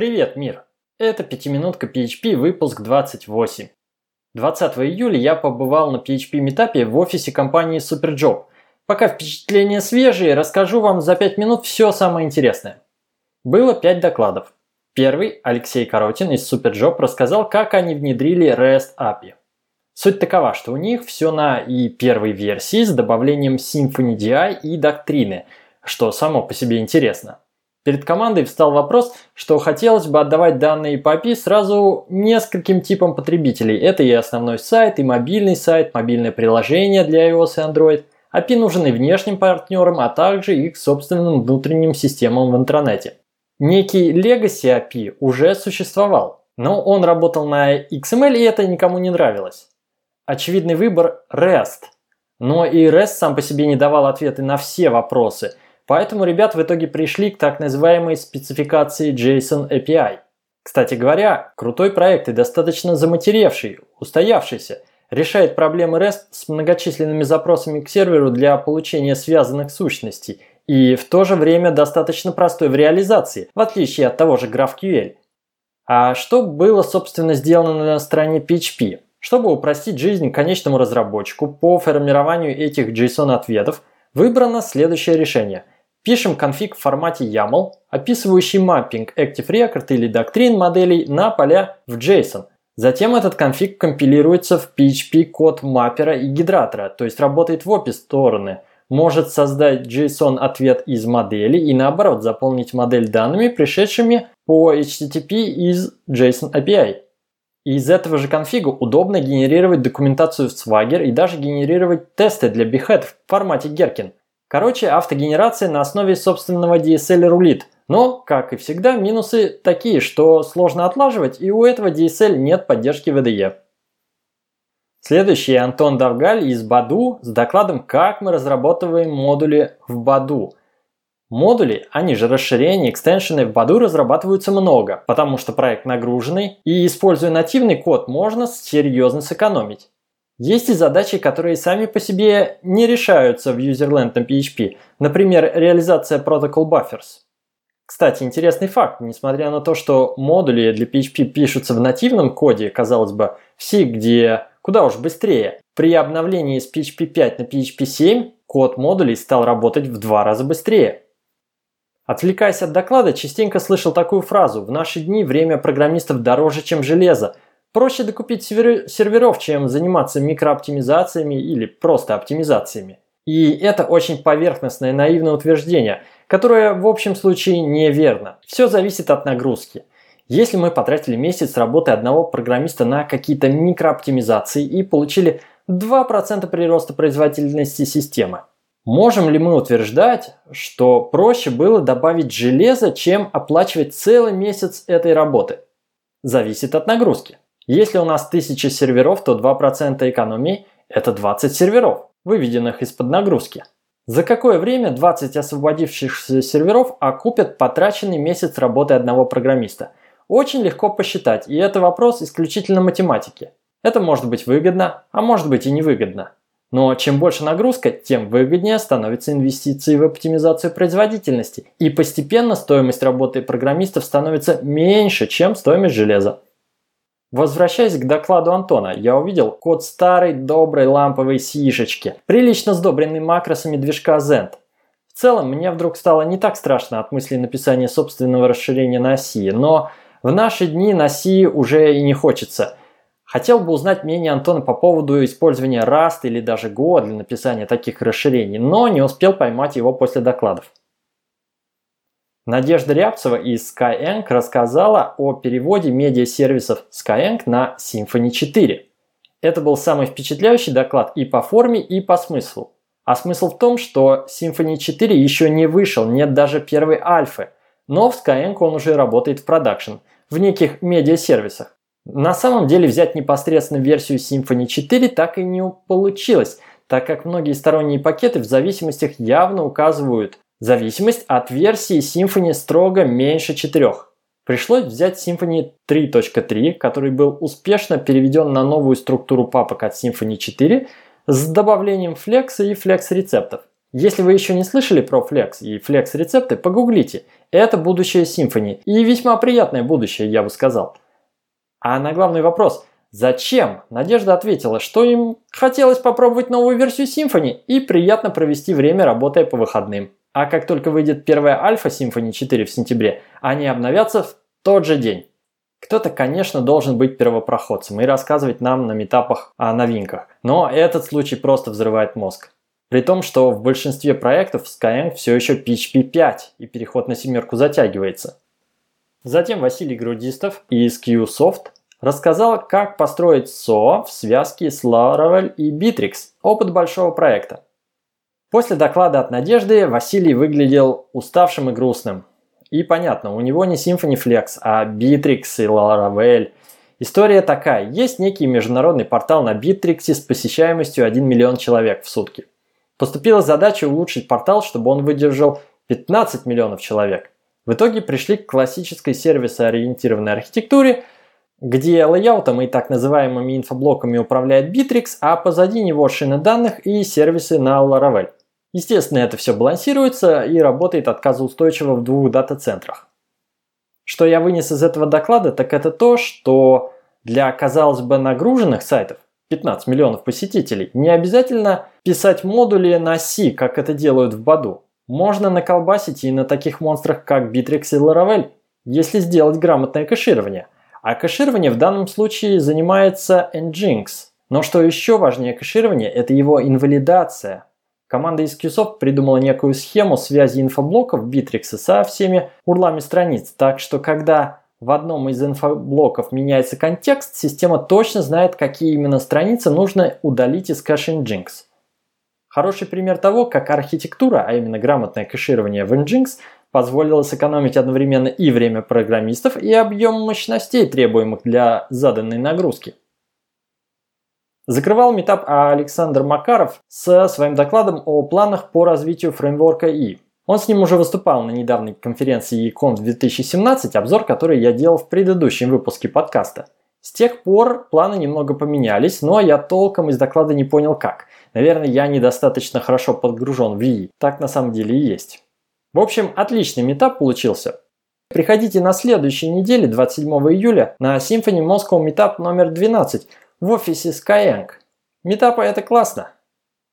Привет, мир! Это пятиминутка PHP, выпуск 28. 20 июля я побывал на PHP метапе в офисе компании Superjob. Пока впечатления свежие, расскажу вам за 5 минут все самое интересное. Было 5 докладов. Первый, Алексей Коротин из Superjob, рассказал, как они внедрили REST API. Суть такова, что у них все на и первой версии с добавлением Symfony DI и доктрины, что само по себе интересно. Перед командой встал вопрос, что хотелось бы отдавать данные по API сразу нескольким типам потребителей. Это и основной сайт, и мобильный сайт, мобильное приложение для iOS и Android. API нужен и внешним партнерам, а также их собственным внутренним системам в интернете. Некий Legacy API уже существовал, но он работал на XML и это никому не нравилось. Очевидный выбор REST. Но и REST сам по себе не давал ответы на все вопросы – Поэтому ребят в итоге пришли к так называемой спецификации JSON API. Кстати говоря, крутой проект и достаточно заматеревший, устоявшийся, решает проблемы REST с многочисленными запросами к серверу для получения связанных сущностей и в то же время достаточно простой в реализации, в отличие от того же GraphQL. А что было, собственно, сделано на стороне PHP? Чтобы упростить жизнь конечному разработчику по формированию этих JSON-ответов, выбрано следующее решение – Пишем конфиг в формате YAML, описывающий маппинг Active Record или доктрин моделей на поля в JSON. Затем этот конфиг компилируется в PHP код маппера и гидратора, то есть работает в обе стороны. Может создать JSON ответ из модели и наоборот заполнить модель данными, пришедшими по HTTP из JSON API. из этого же конфига удобно генерировать документацию в Swagger и даже генерировать тесты для Behead в формате Gherkin. Короче, автогенерация на основе собственного DSL рулит. Но, как и всегда, минусы такие, что сложно отлаживать, и у этого DSL нет поддержки VDE. Следующий Антон Давгаль из Баду с докладом, как мы разрабатываем модули в Баду. Модули, они же расширения, экстеншены в Баду разрабатываются много, потому что проект нагруженный, и используя нативный код можно серьезно сэкономить. Есть и задачи, которые сами по себе не решаются в userland на PHP, например, реализация Protocol Buffers. Кстати, интересный факт, несмотря на то, что модули для PHP пишутся в нативном коде, казалось бы, в C, где куда уж быстрее, при обновлении с PHP 5 на PHP 7 код модулей стал работать в два раза быстрее. Отвлекаясь от доклада, частенько слышал такую фразу «В наши дни время программистов дороже, чем железо», Проще докупить серверов, чем заниматься микрооптимизациями или просто оптимизациями. И это очень поверхностное наивное утверждение, которое в общем случае неверно. Все зависит от нагрузки. Если мы потратили месяц работы одного программиста на какие-то микрооптимизации и получили 2% прироста производительности системы, можем ли мы утверждать, что проще было добавить железо, чем оплачивать целый месяц этой работы? Зависит от нагрузки. Если у нас 1000 серверов, то 2% экономии – это 20 серверов, выведенных из-под нагрузки. За какое время 20 освободившихся серверов окупят потраченный месяц работы одного программиста? Очень легко посчитать, и это вопрос исключительно математики. Это может быть выгодно, а может быть и невыгодно. Но чем больше нагрузка, тем выгоднее становятся инвестиции в оптимизацию производительности, и постепенно стоимость работы программистов становится меньше, чем стоимость железа. Возвращаясь к докладу Антона, я увидел код старой доброй ламповой сишечки, прилично сдобренный макросами движка Zend. В целом, мне вдруг стало не так страшно от мысли написания собственного расширения на оси, но в наши дни на оси уже и не хочется. Хотел бы узнать мнение Антона по поводу использования Rust или даже Go для написания таких расширений, но не успел поймать его после докладов. Надежда Рябцева из Skyeng рассказала о переводе медиасервисов Skyeng на Symfony 4. Это был самый впечатляющий доклад и по форме, и по смыслу. А смысл в том, что Symfony 4 еще не вышел, нет даже первой альфы, но в Skyeng он уже работает в продакшн, в неких медиасервисах. На самом деле взять непосредственно версию Symfony 4 так и не получилось, так как многие сторонние пакеты в зависимостях явно указывают Зависимость от версии Symfony строго меньше 4. Пришлось взять Symfony 3.3, который был успешно переведен на новую структуру папок от Symfony 4 с добавлением Flex и Flex рецептов. Если вы еще не слышали про Flex и Flex рецепты, погуглите. Это будущее Symfony. И весьма приятное будущее, я бы сказал. А на главный вопрос «Зачем?» Надежда ответила, что им хотелось попробовать новую версию Symfony и приятно провести время, работая по выходным. А как только выйдет первая альфа Symfony 4 в сентябре, они обновятся в тот же день. Кто-то, конечно, должен быть первопроходцем и рассказывать нам на метапах о новинках, но этот случай просто взрывает мозг. При том, что в большинстве проектов Skyeng все еще PHP 5 и переход на семерку затягивается. Затем Василий Грудистов из QSoft рассказал, как построить SOA в связке с Laravel и Bittrex, опыт большого проекта. После доклада от Надежды Василий выглядел уставшим и грустным. И понятно, у него не Symfony Flex, а Bittrex и Laravel. История такая. Есть некий международный портал на Bittrex с посещаемостью 1 миллион человек в сутки. Поступила задача улучшить портал, чтобы он выдержал 15 миллионов человек. В итоге пришли к классической сервисоориентированной архитектуре, где лейаутом и так называемыми инфоблоками управляет Bittrex, а позади него шины данных и сервисы на Laravel. Естественно, это все балансируется и работает отказоустойчиво в двух дата-центрах. Что я вынес из этого доклада, так это то, что для, казалось бы, нагруженных сайтов 15 миллионов посетителей, не обязательно писать модули на C, как это делают в Баду. Можно наколбасить и на таких монстрах, как Bittrex и Laravel, если сделать грамотное кэширование. А кэширование в данном случае занимается Nginx. Но что еще важнее кэширования, это его инвалидация – Команда из QSoft придумала некую схему связи инфоблоков Bittrex со всеми урлами страниц, так что когда в одном из инфоблоков меняется контекст, система точно знает, какие именно страницы нужно удалить из кэша Nginx. Хороший пример того, как архитектура, а именно грамотное кэширование в Nginx, позволило сэкономить одновременно и время программистов, и объем мощностей, требуемых для заданной нагрузки. Закрывал метап Александр Макаров со своим докладом о планах по развитию фреймворка И. Он с ним уже выступал на недавней конференции eConf 2017, обзор который я делал в предыдущем выпуске подкаста. С тех пор планы немного поменялись, но я толком из доклада не понял как. Наверное, я недостаточно хорошо подгружен в ИИ. Так на самом деле и есть. В общем, отличный метап получился. Приходите на следующей неделе, 27 июля, на Symphony Moscow Meetup номер 12, в офисе Skyeng. Метапы это классно.